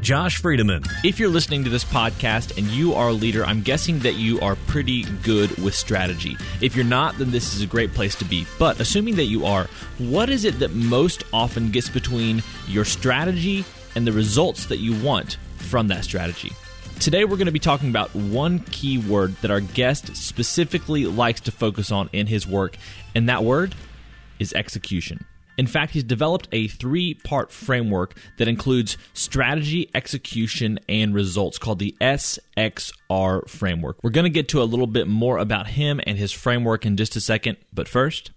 Josh Friedeman. If you're listening to this podcast and you are a leader, I'm guessing that you are pretty good with strategy. If you're not, then this is a great place to be. But assuming that you are, what is it that most often gets between your strategy and the results that you want from that strategy? Today, we're going to be talking about one key word that our guest specifically likes to focus on in his work, and that word is execution. In fact, he's developed a three part framework that includes strategy, execution, and results called the SXR framework. We're going to get to a little bit more about him and his framework in just a second, but first,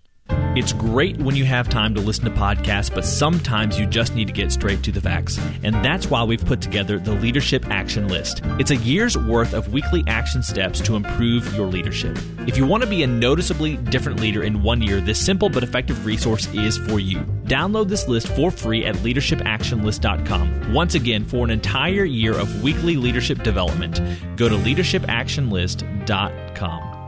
it's great when you have time to listen to podcasts, but sometimes you just need to get straight to the facts. And that's why we've put together the Leadership Action List. It's a year's worth of weekly action steps to improve your leadership. If you want to be a noticeably different leader in one year, this simple but effective resource is for you. Download this list for free at leadershipactionlist.com. Once again, for an entire year of weekly leadership development, go to leadershipactionlist.com.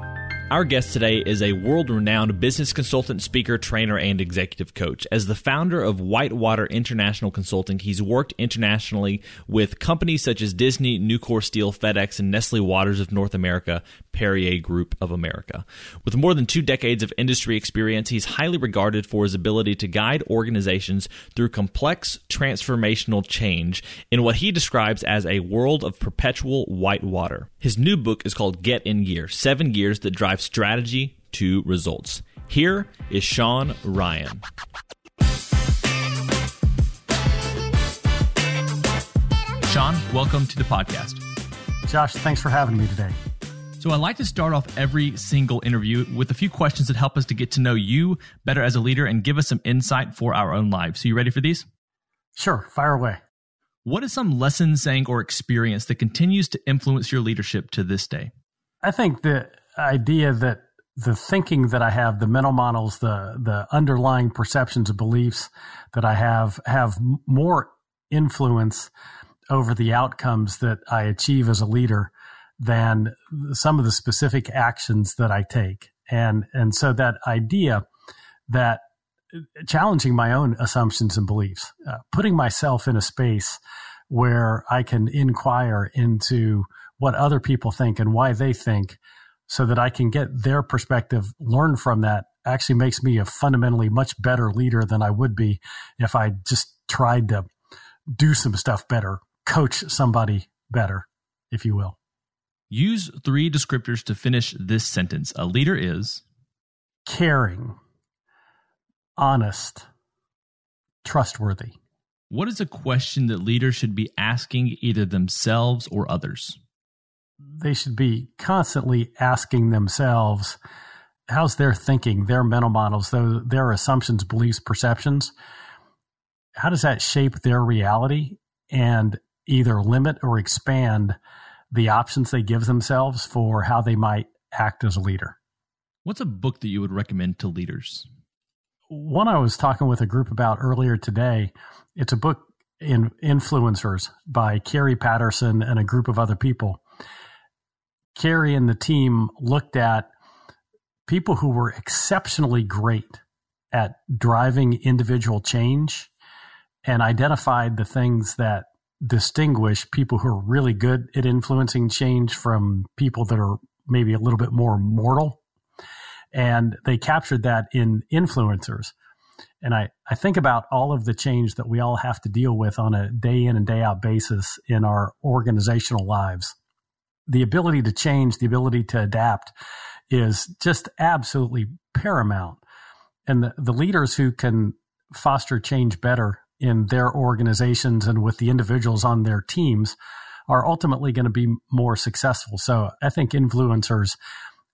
Our guest today is a world renowned business consultant, speaker, trainer, and executive coach. As the founder of Whitewater International Consulting, he's worked internationally with companies such as Disney, Nucor Steel, FedEx, and Nestle Waters of North America, Perrier Group of America. With more than two decades of industry experience, he's highly regarded for his ability to guide organizations through complex transformational change in what he describes as a world of perpetual white water. His new book is called Get in Gear Seven Gears That Drive Strategy to Results. Here is Sean Ryan. Sean, welcome to the podcast. Josh, thanks for having me today. So, I like to start off every single interview with a few questions that help us to get to know you better as a leader and give us some insight for our own lives. So, you ready for these? Sure, fire away. What is some lesson, saying, or experience that continues to influence your leadership to this day? I think the idea that the thinking that I have, the mental models, the the underlying perceptions and beliefs that I have have more influence over the outcomes that I achieve as a leader than some of the specific actions that I take. And and so that idea that challenging my own assumptions and beliefs, uh, putting myself in a space where I can inquire into what other people think and why they think so that I can get their perspective, learn from that actually makes me a fundamentally much better leader than I would be if I just tried to do some stuff better, coach somebody better, if you will. Use three descriptors to finish this sentence. A leader is caring, honest, trustworthy. What is a question that leaders should be asking either themselves or others? They should be constantly asking themselves how's their thinking, their mental models, their assumptions, beliefs, perceptions? How does that shape their reality and either limit or expand the options they give themselves for how they might act as a leader? What's a book that you would recommend to leaders? One I was talking with a group about earlier today. It's a book in Influencers by Kerry Patterson and a group of other people. Kerry and the team looked at people who were exceptionally great at driving individual change and identified the things that distinguish people who are really good at influencing change from people that are maybe a little bit more mortal. And they captured that in influencers. And I, I think about all of the change that we all have to deal with on a day in and day out basis in our organizational lives. The ability to change, the ability to adapt is just absolutely paramount. And the, the leaders who can foster change better in their organizations and with the individuals on their teams are ultimately going to be more successful. So I think influencers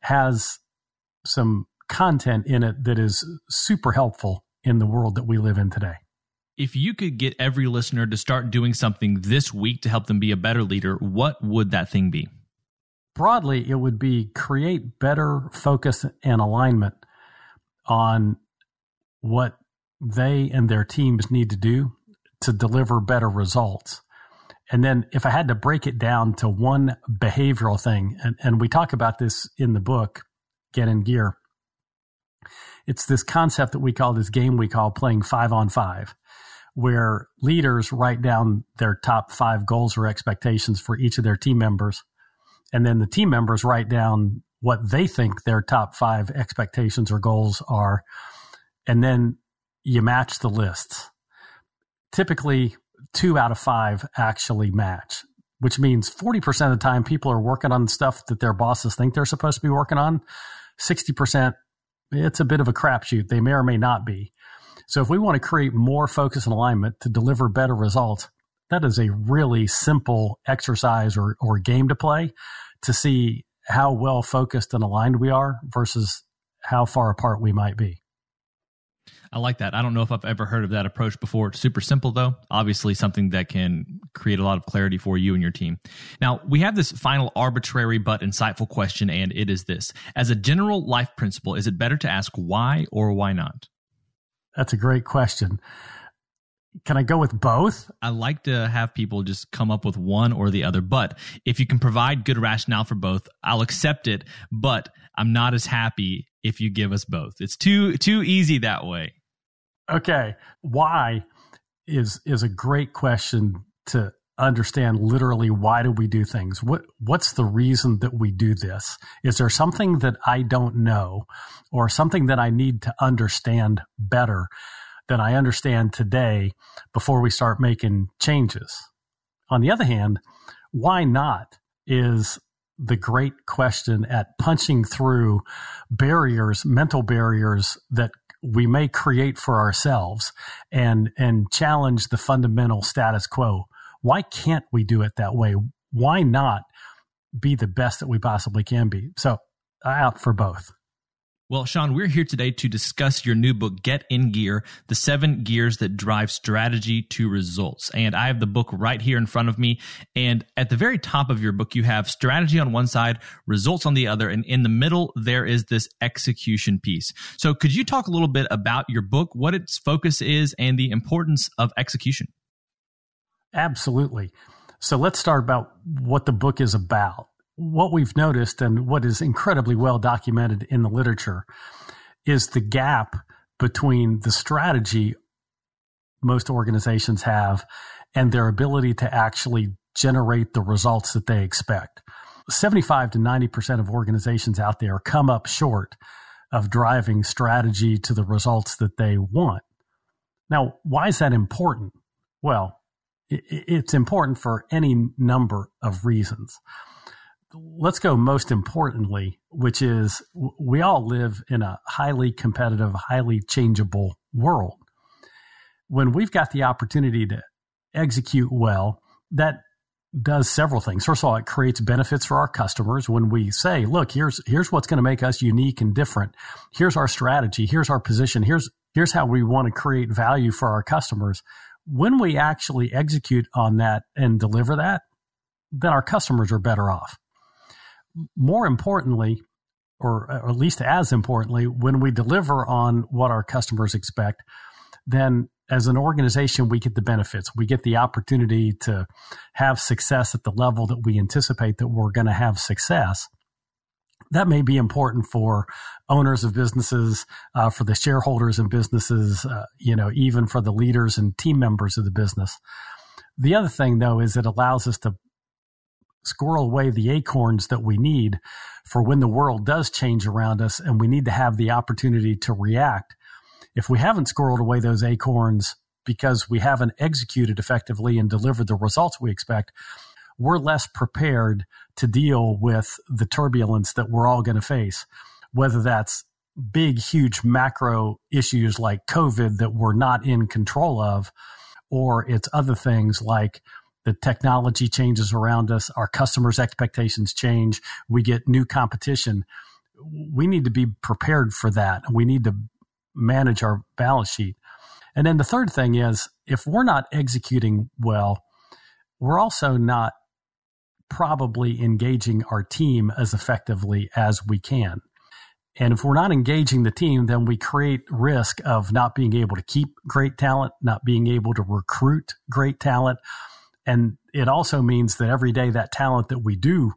has some content in it that is super helpful in the world that we live in today. If you could get every listener to start doing something this week to help them be a better leader, what would that thing be? Broadly, it would be create better focus and alignment on what they and their teams need to do to deliver better results. And then if I had to break it down to one behavioral thing, and, and we talk about this in the book, Get in Gear, it's this concept that we call this game we call playing five on five, where leaders write down their top five goals or expectations for each of their team members. And then the team members write down what they think their top five expectations or goals are. And then you match the lists. Typically, two out of five actually match, which means 40% of the time people are working on stuff that their bosses think they're supposed to be working on. 60%, it's a bit of a crapshoot. They may or may not be. So if we want to create more focus and alignment to deliver better results, that is a really simple exercise or, or game to play to see how well focused and aligned we are versus how far apart we might be. I like that. I don't know if I've ever heard of that approach before. It's super simple, though. Obviously, something that can create a lot of clarity for you and your team. Now, we have this final arbitrary but insightful question, and it is this As a general life principle, is it better to ask why or why not? That's a great question. Can I go with both? I like to have people just come up with one or the other. But if you can provide good rationale for both, I'll accept it. But I'm not as happy if you give us both. It's too too easy that way. Okay. Why is is a great question to understand literally why do we do things? What what's the reason that we do this? Is there something that I don't know or something that I need to understand better than I understand today before we start making changes? On the other hand, why not is the great question at punching through barriers, mental barriers that we may create for ourselves and and challenge the fundamental status quo. Why can't we do it that way? Why not be the best that we possibly can be? So I opt for both. Well, Sean, we're here today to discuss your new book, Get in Gear The Seven Gears That Drive Strategy to Results. And I have the book right here in front of me. And at the very top of your book, you have strategy on one side, results on the other. And in the middle, there is this execution piece. So could you talk a little bit about your book, what its focus is, and the importance of execution? Absolutely. So let's start about what the book is about what we've noticed and what is incredibly well documented in the literature is the gap between the strategy most organizations have and their ability to actually generate the results that they expect. 75 to 90% of organizations out there come up short of driving strategy to the results that they want. Now, why is that important? Well, it's important for any number of reasons let's go most importantly, which is we all live in a highly competitive, highly changeable world. When we've got the opportunity to execute well, that does several things. First of all, it creates benefits for our customers when we say, look, here's here's what's going to make us unique and different. Here's our strategy, here's our position, here's here's how we want to create value for our customers. When we actually execute on that and deliver that, then our customers are better off more importantly, or, at least as importantly, when we deliver on what our customers expect, then as an organization, we get the benefits. We get the opportunity to have success at the level that we anticipate that we're going to have success. That may be important for owners of businesses, uh, for the shareholders in businesses, uh, you know, even for the leaders and team members of the business. The other thing, though, is it allows us to squirrel away the acorns that we need for when the world does change around us and we need to have the opportunity to react. If we haven't squirreled away those acorns because we haven't executed effectively and delivered the results we expect, we're less prepared to deal with the turbulence that we're all going to face, whether that's big, huge macro issues like COVID that we're not in control of, or it's other things like the technology changes around us, our customers' expectations change, we get new competition. We need to be prepared for that. We need to manage our balance sheet. And then the third thing is if we're not executing well, we're also not probably engaging our team as effectively as we can. And if we're not engaging the team, then we create risk of not being able to keep great talent, not being able to recruit great talent. And it also means that every day that talent that we do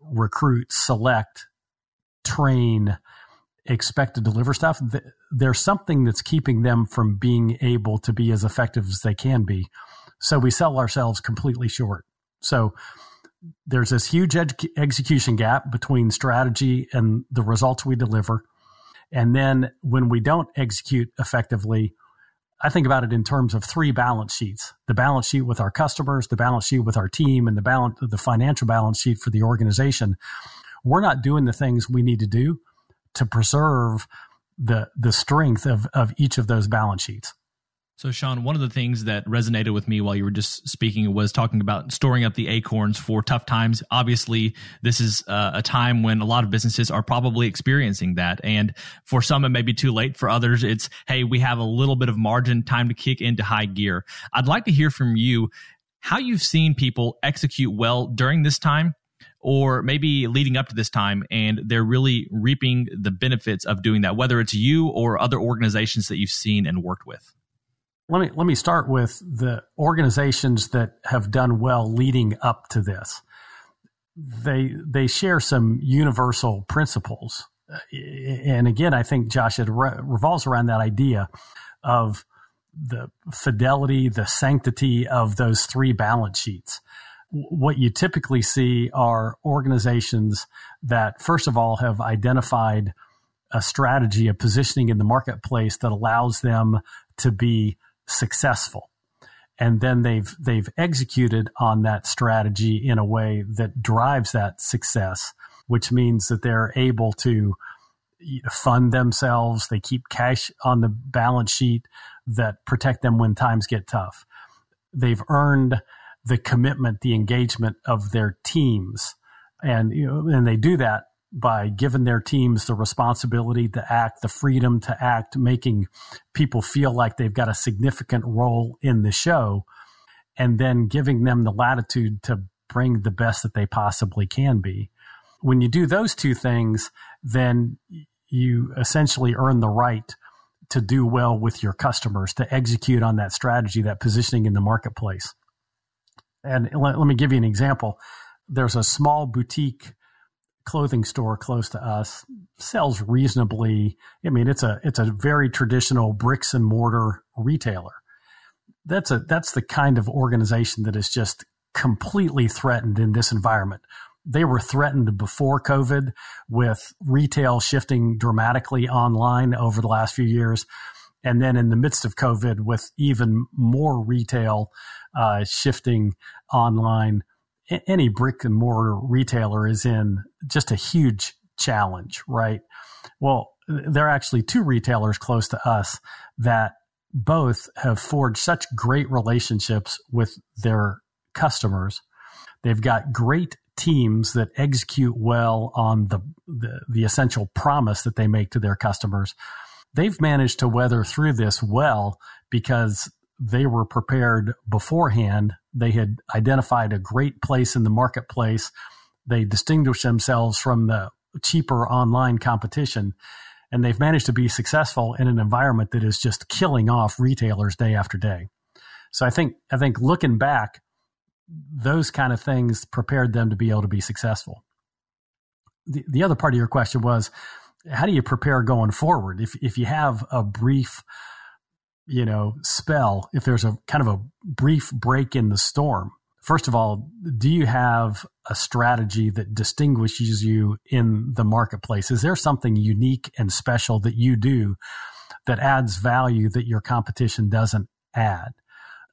recruit, select, train, expect to deliver stuff, there's something that's keeping them from being able to be as effective as they can be. So we sell ourselves completely short. So there's this huge execution gap between strategy and the results we deliver. And then when we don't execute effectively, I think about it in terms of three balance sheets: the balance sheet with our customers, the balance sheet with our team, and the balance the financial balance sheet for the organization. We're not doing the things we need to do to preserve the the strength of of each of those balance sheets. So, Sean, one of the things that resonated with me while you were just speaking was talking about storing up the acorns for tough times. Obviously, this is uh, a time when a lot of businesses are probably experiencing that. And for some, it may be too late. For others, it's, hey, we have a little bit of margin, time to kick into high gear. I'd like to hear from you how you've seen people execute well during this time or maybe leading up to this time and they're really reaping the benefits of doing that, whether it's you or other organizations that you've seen and worked with let me let me start with the organizations that have done well leading up to this. They they share some universal principles, and again, I think Josh it revolves around that idea of the fidelity, the sanctity of those three balance sheets. What you typically see are organizations that, first of all, have identified a strategy, a positioning in the marketplace that allows them to be successful. And then they've they've executed on that strategy in a way that drives that success which means that they're able to fund themselves. They keep cash on the balance sheet that protect them when times get tough. They've earned the commitment the engagement of their teams. And you know, and they do that by giving their teams the responsibility to act, the freedom to act, making people feel like they've got a significant role in the show, and then giving them the latitude to bring the best that they possibly can be. When you do those two things, then you essentially earn the right to do well with your customers, to execute on that strategy, that positioning in the marketplace. And let, let me give you an example. There's a small boutique clothing store close to us sells reasonably. I mean, it's a it's a very traditional bricks and mortar retailer. That's a that's the kind of organization that is just completely threatened in this environment. They were threatened before COVID with retail shifting dramatically online over the last few years. And then in the midst of COVID, with even more retail uh, shifting online any brick and mortar retailer is in just a huge challenge, right? Well, there are actually two retailers close to us that both have forged such great relationships with their customers. They've got great teams that execute well on the, the, the essential promise that they make to their customers. They've managed to weather through this well because they were prepared beforehand. They had identified a great place in the marketplace. They distinguished themselves from the cheaper online competition. And they've managed to be successful in an environment that is just killing off retailers day after day. So I think I think looking back, those kind of things prepared them to be able to be successful. The, the other part of your question was, how do you prepare going forward? If if you have a brief you know, spell if there's a kind of a brief break in the storm? First of all, do you have a strategy that distinguishes you in the marketplace? Is there something unique and special that you do that adds value that your competition doesn't add?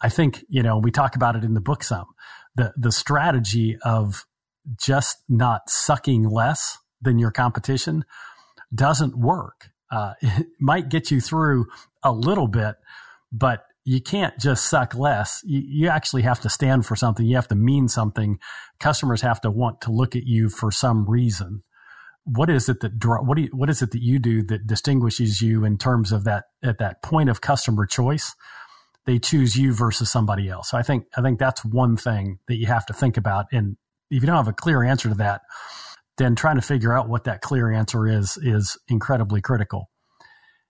I think, you know, we talk about it in the book some. The the strategy of just not sucking less than your competition doesn't work. Uh, it might get you through a little bit, but you can't just suck less. You, you actually have to stand for something. You have to mean something. Customers have to want to look at you for some reason. What is it that draw, what do you, what is it that you do that distinguishes you in terms of that at that point of customer choice? They choose you versus somebody else. So I think I think that's one thing that you have to think about. And if you don't have a clear answer to that, then trying to figure out what that clear answer is is incredibly critical.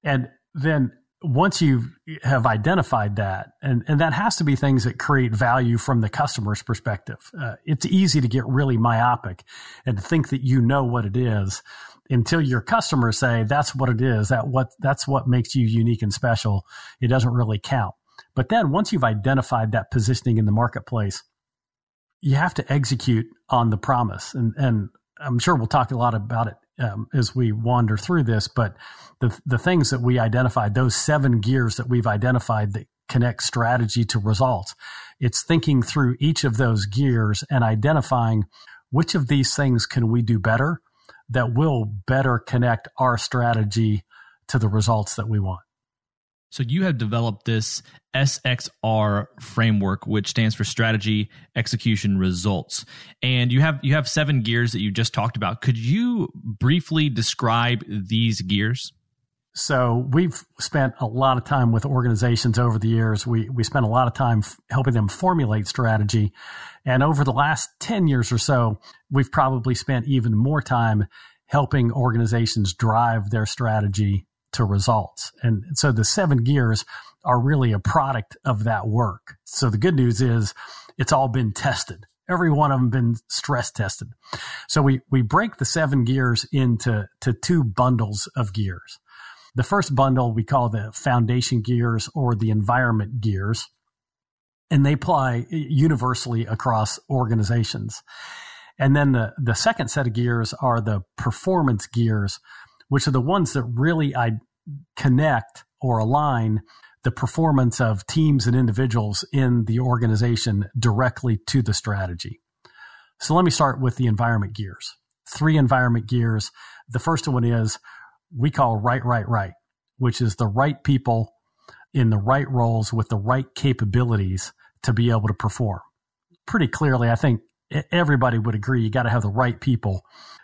And then once you have identified that, and, and that has to be things that create value from the customer's perspective. Uh, it's easy to get really myopic and to think that you know what it is until your customers say that's what it is. That what that's what makes you unique and special. It doesn't really count. But then once you've identified that positioning in the marketplace, you have to execute on the promise. And and I'm sure we'll talk a lot about it um, as we wander through this, but the the things that we identified, those seven gears that we've identified that connect strategy to results, it's thinking through each of those gears and identifying which of these things can we do better that will better connect our strategy to the results that we want. So you have developed this SXR framework, which stands for strategy, execution, results. And you have you have seven gears that you just talked about. Could you briefly describe these gears? So we've spent a lot of time with organizations over the years. We we spent a lot of time f- helping them formulate strategy, and over the last ten years or so, we've probably spent even more time helping organizations drive their strategy to results. And so the seven gears are really a product of that work. So the good news is it's all been tested. Every one of them been stress tested. So we, we break the seven gears into to two bundles of gears. The first bundle we call the foundation gears or the environment gears, and they apply universally across organizations. And then the, the second set of gears are the performance gears, which are the ones that really I connect or align the performance of teams and individuals in the organization directly to the strategy. So let me start with the environment gears. Three environment gears. The first one is we call right, right, right, which is the right people in the right roles with the right capabilities to be able to perform. Pretty clearly, I think everybody would agree you got to have the right people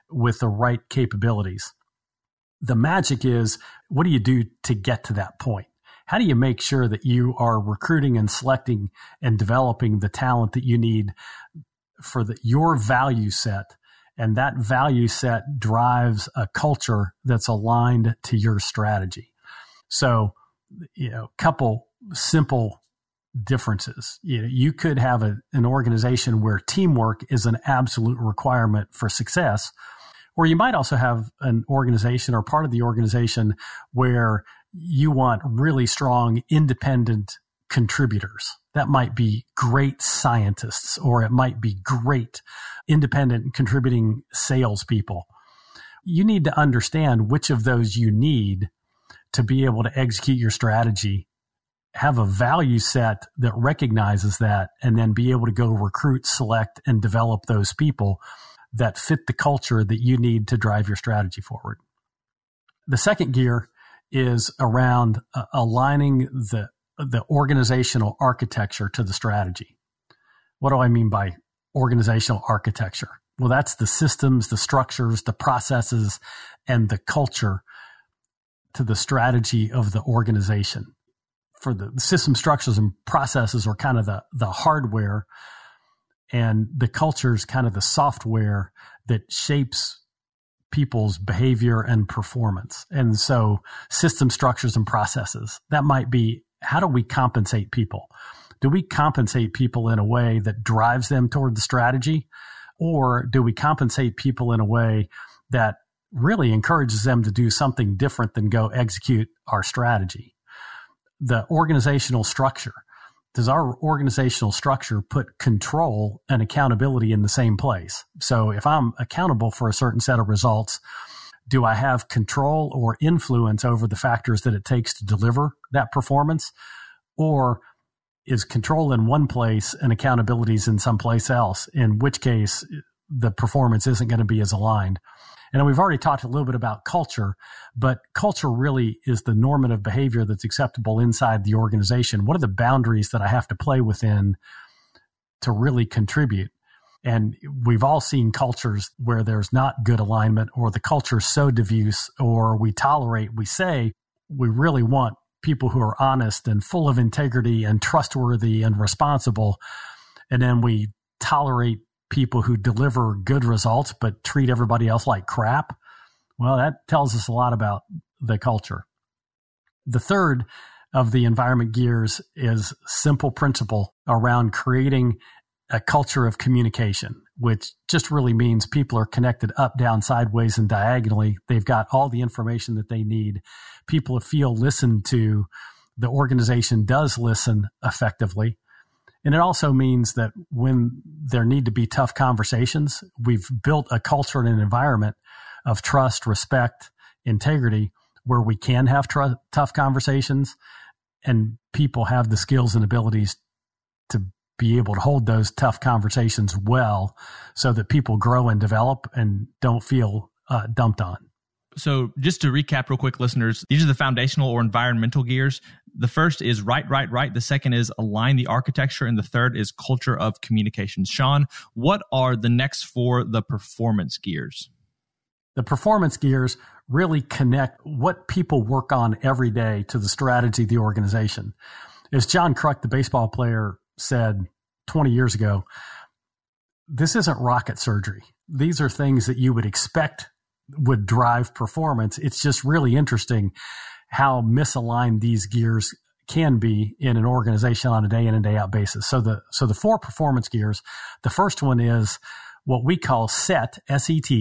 with the right capabilities the magic is what do you do to get to that point? How do you make sure that you are recruiting and selecting and developing the talent that you need for the, your value set? And that value set drives a culture that's aligned to your strategy. So, you know, couple simple differences. You know, you could have a, an organization where teamwork is an absolute requirement for success, or you might also have an organization or part of the organization where you want really strong independent contributors. That might be great scientists, or it might be great independent contributing salespeople. You need to understand which of those you need to be able to execute your strategy, have a value set that recognizes that, and then be able to go recruit, select, and develop those people that fit the culture that you need to drive your strategy forward. The second gear is around uh, aligning the the organizational architecture to the strategy. What do I mean by organizational architecture? Well, that's the systems, the structures, the processes, and the culture to the strategy of the organization. For the, system structures and processes are kind of the, the hardware and the culture is kind of the software that shapes people's behavior and performance. And so system structures and processes, that might be how do we compensate people? Do we compensate people in a way that drives them toward the strategy? Or do we compensate people in a way that really encourages them to do something different than go execute our strategy? The organizational structure does our organizational structure put control and accountability in the same place? So if I'm accountable for a certain set of results, do I have control or influence over the factors that it takes to deliver that performance? Or is control in one place and accountability is in someplace else, in which case the performance isn't going to be as aligned. And we've already talked a little bit about culture, but culture really is the normative behavior that's acceptable inside the organization. What are the boundaries that I have to play within to really contribute? And we've all seen cultures where there's not good alignment or the culture is so diffuse or we tolerate, we say we really want people who are honest and full of integrity and trustworthy and responsible. And then we tolerate people who deliver good results but treat everybody else like crap. Well, that tells us a lot about the culture. The third of the environment gears is simple principle around creating a culture of communication, which just really means people are connected up, down, sideways, and diagonally. They've got all the information that they need. People feel listened to. The organization does listen effectively. And it also means that when there need to be tough conversations, we've built a culture and an environment of trust, respect, integrity where we can have tr- tough conversations and people have the skills and abilities to be able to hold those tough conversations well so that people grow and develop and don't feel uh, dumped on. So, just to recap real quick, listeners, these are the foundational or environmental gears. The first is right, right, right. The second is align the architecture. And the third is culture of communications. Sean, what are the next for the performance gears? The performance gears really connect what people work on every day to the strategy of the organization. As John Kruk, the baseball player, said 20 years ago, this isn't rocket surgery. These are things that you would expect would drive performance. It's just really interesting how misaligned these gears can be in an organization on a day in and day out basis. So the so the four performance gears, the first one is what we call set SET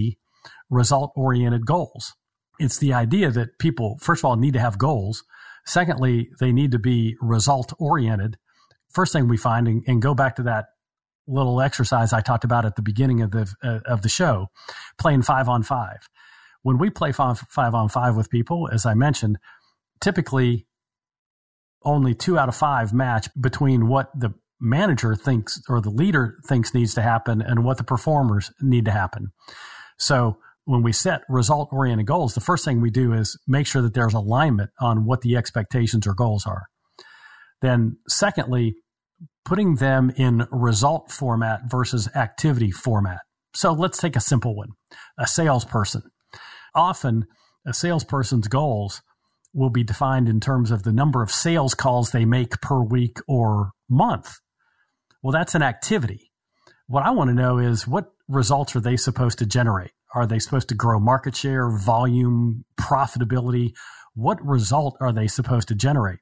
result oriented goals. It's the idea that people first of all need to have goals. Secondly, they need to be result oriented first thing we find, and, and, go back to that little exercise I talked about at the beginning of the uh, of the show, playing five on five. When we play five, five on five with people, as I mentioned, typically only two out of five match between what the manager thinks or the leader thinks needs to happen and what the performers need to happen. So when we set result oriented goals, the first thing we do is make sure that there's alignment on what the expectations or goals are. Then, secondly, putting them in result format versus activity format. So let's take a simple one a salesperson. Often, a salesperson's goals will be defined in terms of the number of sales calls they make per week or month. Well, that's an activity. What I want to know is what results are they supposed to generate? Are they supposed to grow market share, volume, profitability? What result are they supposed to generate?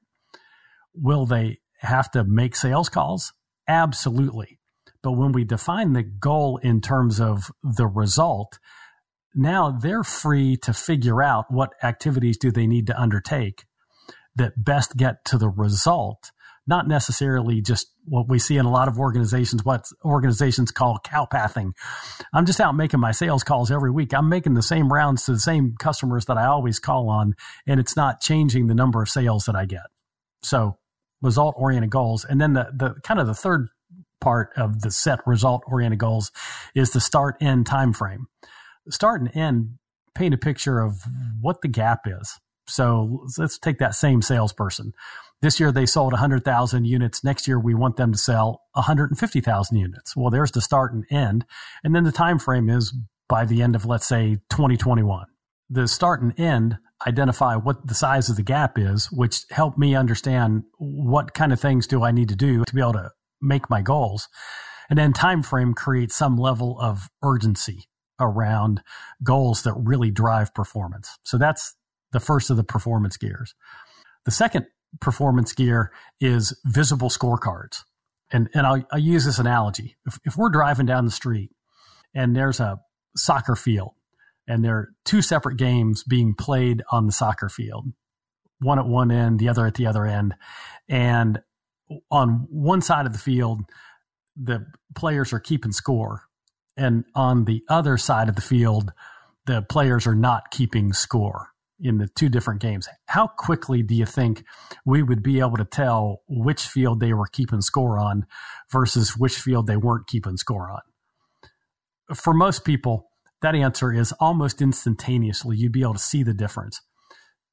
Will they have to make sales calls? Absolutely. But when we define the goal in terms of the result, now they're free to figure out what activities do they need to undertake that best get to the result, not necessarily just what we see in a lot of organizations, what organizations call cow pathing. I'm just out making my sales calls every week. I'm making the same rounds to the same customers that I always call on, and it's not changing the number of sales that I get. So result oriented goals. And then the, the kind of the third part of the set result oriented goals is the start end time frame. Start and end paint a picture of what the gap is. So let's take that same salesperson. This year they sold 100,000 units. Next year we want them to sell 150,000 units. Well, there's the start and end. And then the time frame is by the end of let's say 2021. The start and end identify what the size of the gap is, which helped me understand what kind of things do I need to do to be able to make my goals. And then time frame creates some level of urgency around goals that really drive performance. So that's the first of the performance gears. The second performance gear is visible scorecards. And, and I'll, I'll use this analogy. If, if we're driving down the street and there's a soccer field and there are two separate games being played on the soccer field, one at one end, the other at the other end. And on one side of the field, the players are keeping score. And on the other side of the field, the players are not keeping score in the two different games. How quickly do you think we would be able to tell which field they were keeping score on versus which field they weren't keeping score on? For most people, that answer is almost instantaneously. You'd be able to see the difference.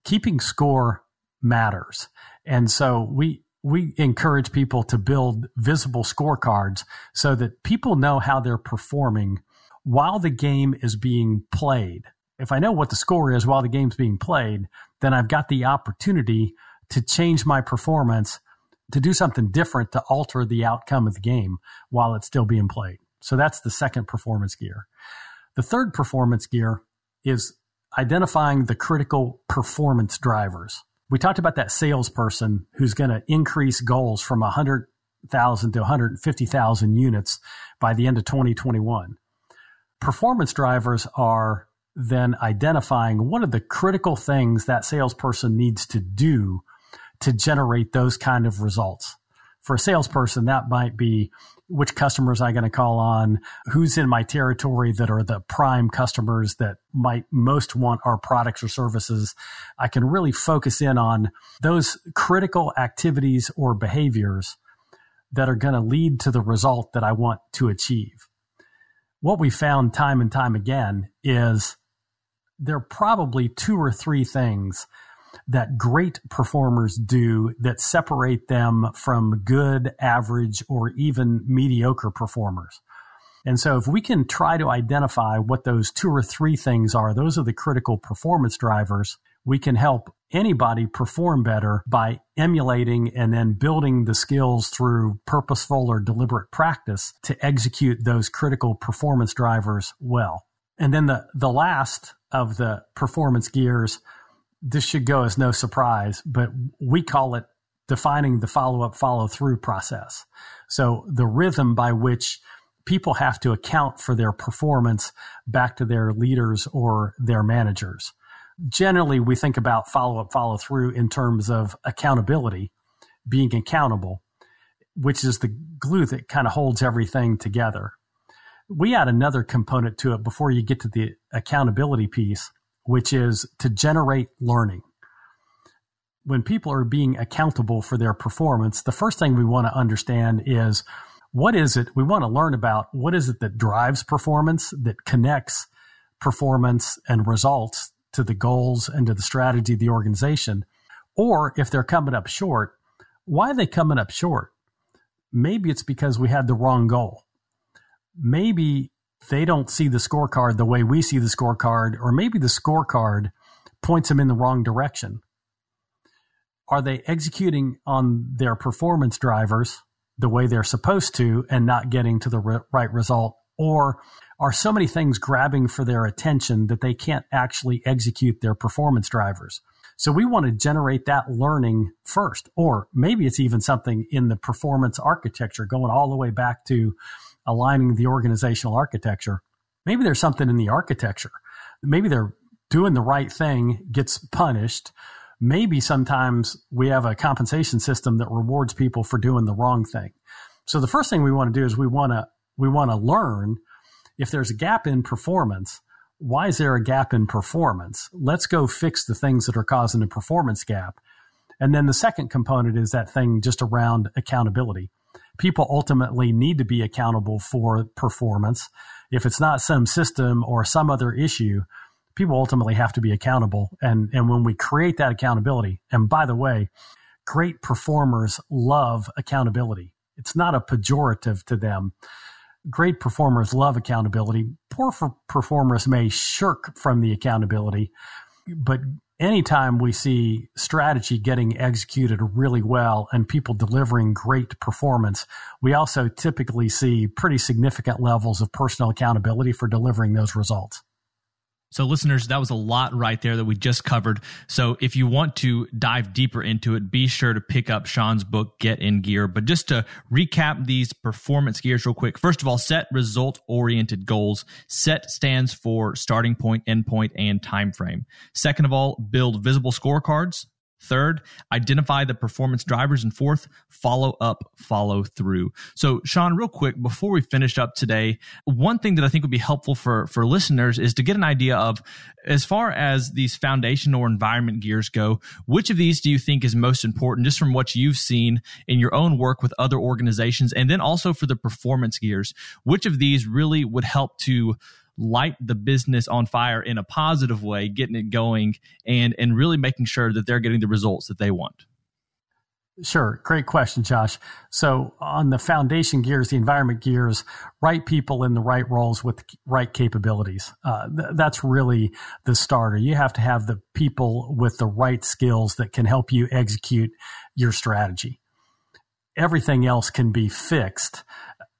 Keeping score matters. And so we, we encourage people to build visible scorecards so that people know how they're performing while the game is being played. If I know what the score is while the game's being played, then I've got the opportunity to change my performance to do something different to alter the outcome of the game while it's still being played. So that's the second performance gear. The third performance gear is identifying the critical performance drivers. We talked about that salesperson who's going to increase goals from 100,000 to 150,000 units by the end of 2021. Performance drivers are then identifying what are the critical things that salesperson needs to do to generate those kind of results. For a salesperson, that might be which customers I'm going to call on, who's in my territory that are the prime customers that might most want our products or services. I can really focus in on those critical activities or behaviors that are going to lead to the result that I want to achieve. What we found time and time again is there are probably two or three things that great performers do that separate them from good, average, or even mediocre performers. And so if we can try to identify what those two or three things are, those are the critical performance drivers. We can help anybody perform better by emulating and then building the skills through purposeful or deliberate practice to execute those critical performance drivers well. And then the, the last of the performance gears this should go as no surprise, but we call it defining the follow up, follow through process. So the rhythm by which people have to account for their performance back to their leaders or their managers. Generally, we think about follow up, follow through in terms of accountability, being accountable, which is the glue that kind of holds everything together. We add another component to it before you get to the accountability piece, which is to generate learning. When people are being accountable for their performance, the first thing we want to understand is what is it we want to learn about? What is it that drives performance, that connects performance and results to the goals and to the strategy of the organization? Or if they're coming up short, why are they coming up short? Maybe it's because we had the wrong goal. Maybe they don't see the scorecard the way we see the scorecard, or maybe the scorecard points them in the wrong direction. Are they executing on their performance drivers the way they're supposed to and not getting to the re- right result? Or are so many things grabbing for their attention that they can't actually execute their performance drivers? So we want to generate that learning first, or maybe it's even something in the performance architecture going all the way back to aligning the organizational architecture. Maybe there's something in the architecture. Maybe they're doing the right thing gets punished. Maybe sometimes we have a compensation system that rewards people for doing the wrong thing. So the first thing we want to do is we want to we want to learn if there's a gap in performance, why is there a gap in performance? Let's go fix the things that are causing a performance gap. And then the second component is that thing just around accountability people ultimately need to be accountable for performance. If it's not some system or some other issue, people ultimately have to be accountable. And, and when we create that accountability, and by the way, great performers love accountability. It's not a pejorative to them. Great performers love accountability. Poor performers may shirk from the accountability, but anytime we see strategy getting executed really well and people delivering great performance, we also typically see pretty significant levels of personal accountability for delivering those results. So, listeners, that was a lot right there that we just covered. So, if you want to dive deeper into it, be sure to pick up Sean's book, Get in Gear. But just to recap these performance gears real quick first of all, set result oriented goals. Set stands for starting point, end point, and time frame. Second of all, build visible scorecards. Third, identify the performance drivers. And fourth, follow up, follow through. So, Sean, real quick, before we finish up today, one thing that I think would be helpful for, for listeners is to get an idea of, as far as these foundation or environment gears go, which of these do you think is most important just from what you've seen in your own work with other organizations? And then also for the performance gears, which of these really would help to light the business on fire in a positive way, getting it going and and really making sure that they're getting the results that they want? Sure. Great question, Josh. So on the foundation gears, the environment gears, right people in the right roles with right capabilities. Uh, th- that's really the starter. You have to have the people with the right skills that can help you execute your strategy. Everything else can be fixed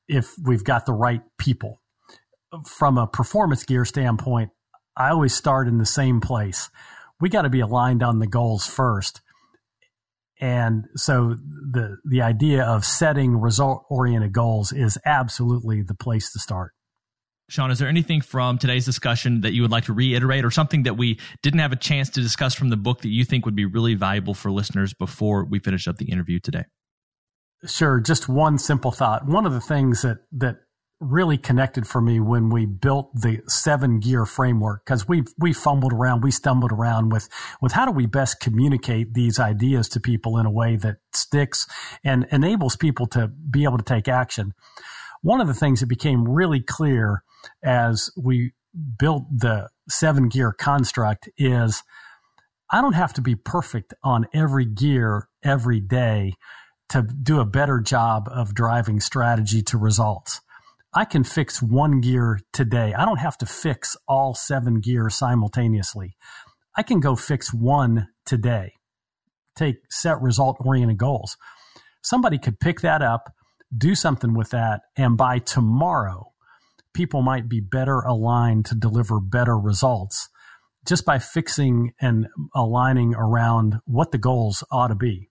if we've got the right people. From a performance gear standpoint, I always start in the same place. We got to be aligned on the goals first and so the the idea of setting result oriented goals is absolutely the place to start. Sean, is there anything from today's discussion that you would like to reiterate or something that we didn't have a chance to discuss from the book that you think would be really valuable for listeners before we finish up the interview today? Sure, just one simple thought. One of the things that that really connected for me when we built the seven gear framework because we we fumbled around, we stumbled around with with how do we best communicate these ideas to people in a way that sticks and enables people to be able to take action. One of the things that became really clear as we built the seven gear construct is I don't have to be perfect on every gear every day to do a better job of driving strategy to results. I can fix one gear today. I don't have to fix all seven gears simultaneously. I can go fix one today. Take set result oriented goals. Somebody could pick that up, do something with that, and by tomorrow, people might be better aligned to deliver better results just by fixing and aligning around what the goals ought to be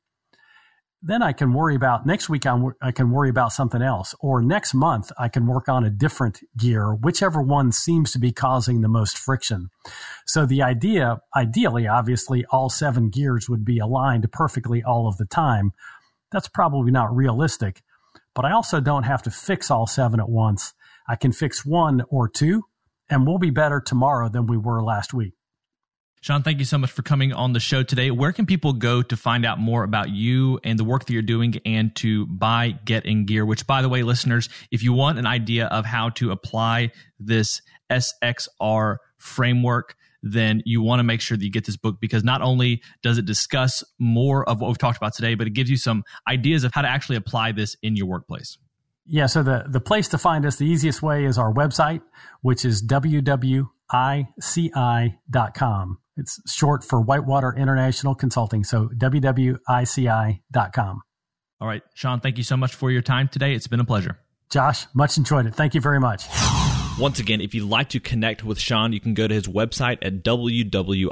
then I can worry about next week. I'm, I can worry about something else, or next month I can work on a different gear, whichever one seems to be causing the most friction. So the idea, ideally, obviously, all seven gears would be aligned perfectly all of the time. That's probably not realistic, but I also don't have to fix all seven at once. I can fix one or two, and we'll be better tomorrow than we were last week. Sean, thank you so much for coming on the show today. Where can people go to find out more about you and the work that you're doing and to buy Get in Gear? Which, by the way, listeners, if you want an idea of how to apply this SXR framework, then you want to make sure that you get this book because not only does it discuss more of what we've talked about today, but it gives you some ideas of how to actually apply this in your workplace. Yeah, so the, the place to find us, the easiest way is our website, which is www.ici.com. It's short for Whitewater International Consulting. So wwici.com. All right, Sean, thank you so much for your time today. It's been a pleasure. Josh, much enjoyed it. Thank you very much. Once again, if you'd like to connect with Sean, you can go to his website at wwici.com.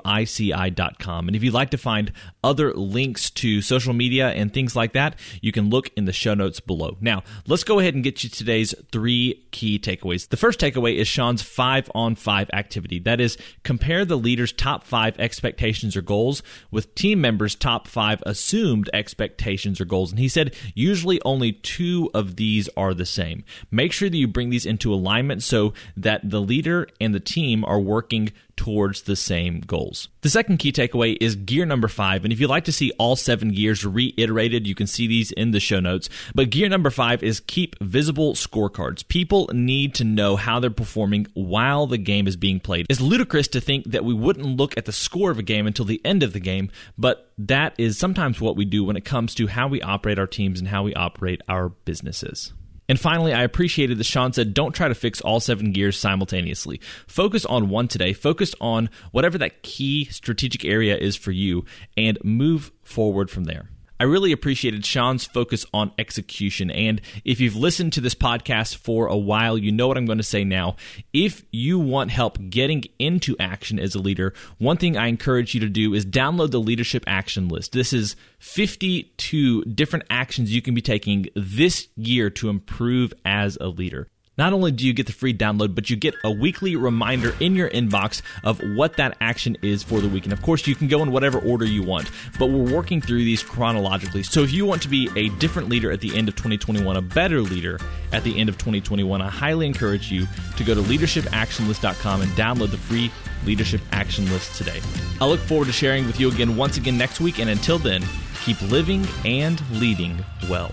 And if you'd like to find other links to social media and things like that, you can look in the show notes below. Now, let's go ahead and get you today's three key takeaways. The first takeaway is Sean's five on five activity. That is, compare the leader's top five expectations or goals with team members' top five assumed expectations or goals. And he said usually only two of these are the same. Make sure that you bring these into alignment so that the leader and the team are working towards the same goals. The second key takeaway is gear number five. And if you'd like to see all seven gears reiterated, you can see these in the show notes. But gear number five is keep visible scorecards. People need to know how they're performing while the game is being played. It's ludicrous to think that we wouldn't look at the score of a game until the end of the game, but that is sometimes what we do when it comes to how we operate our teams and how we operate our businesses. And finally, I appreciated that Sean said, don't try to fix all seven gears simultaneously. Focus on one today. Focus on whatever that key strategic area is for you and move forward from there. I really appreciated Sean's focus on execution. And if you've listened to this podcast for a while, you know what I'm going to say now. If you want help getting into action as a leader, one thing I encourage you to do is download the leadership action list. This is 52 different actions you can be taking this year to improve as a leader. Not only do you get the free download, but you get a weekly reminder in your inbox of what that action is for the week. And of course, you can go in whatever order you want, but we're working through these chronologically. So if you want to be a different leader at the end of 2021, a better leader at the end of 2021, I highly encourage you to go to leadershipactionlist.com and download the free leadership action list today. I look forward to sharing with you again once again next week. And until then, keep living and leading well.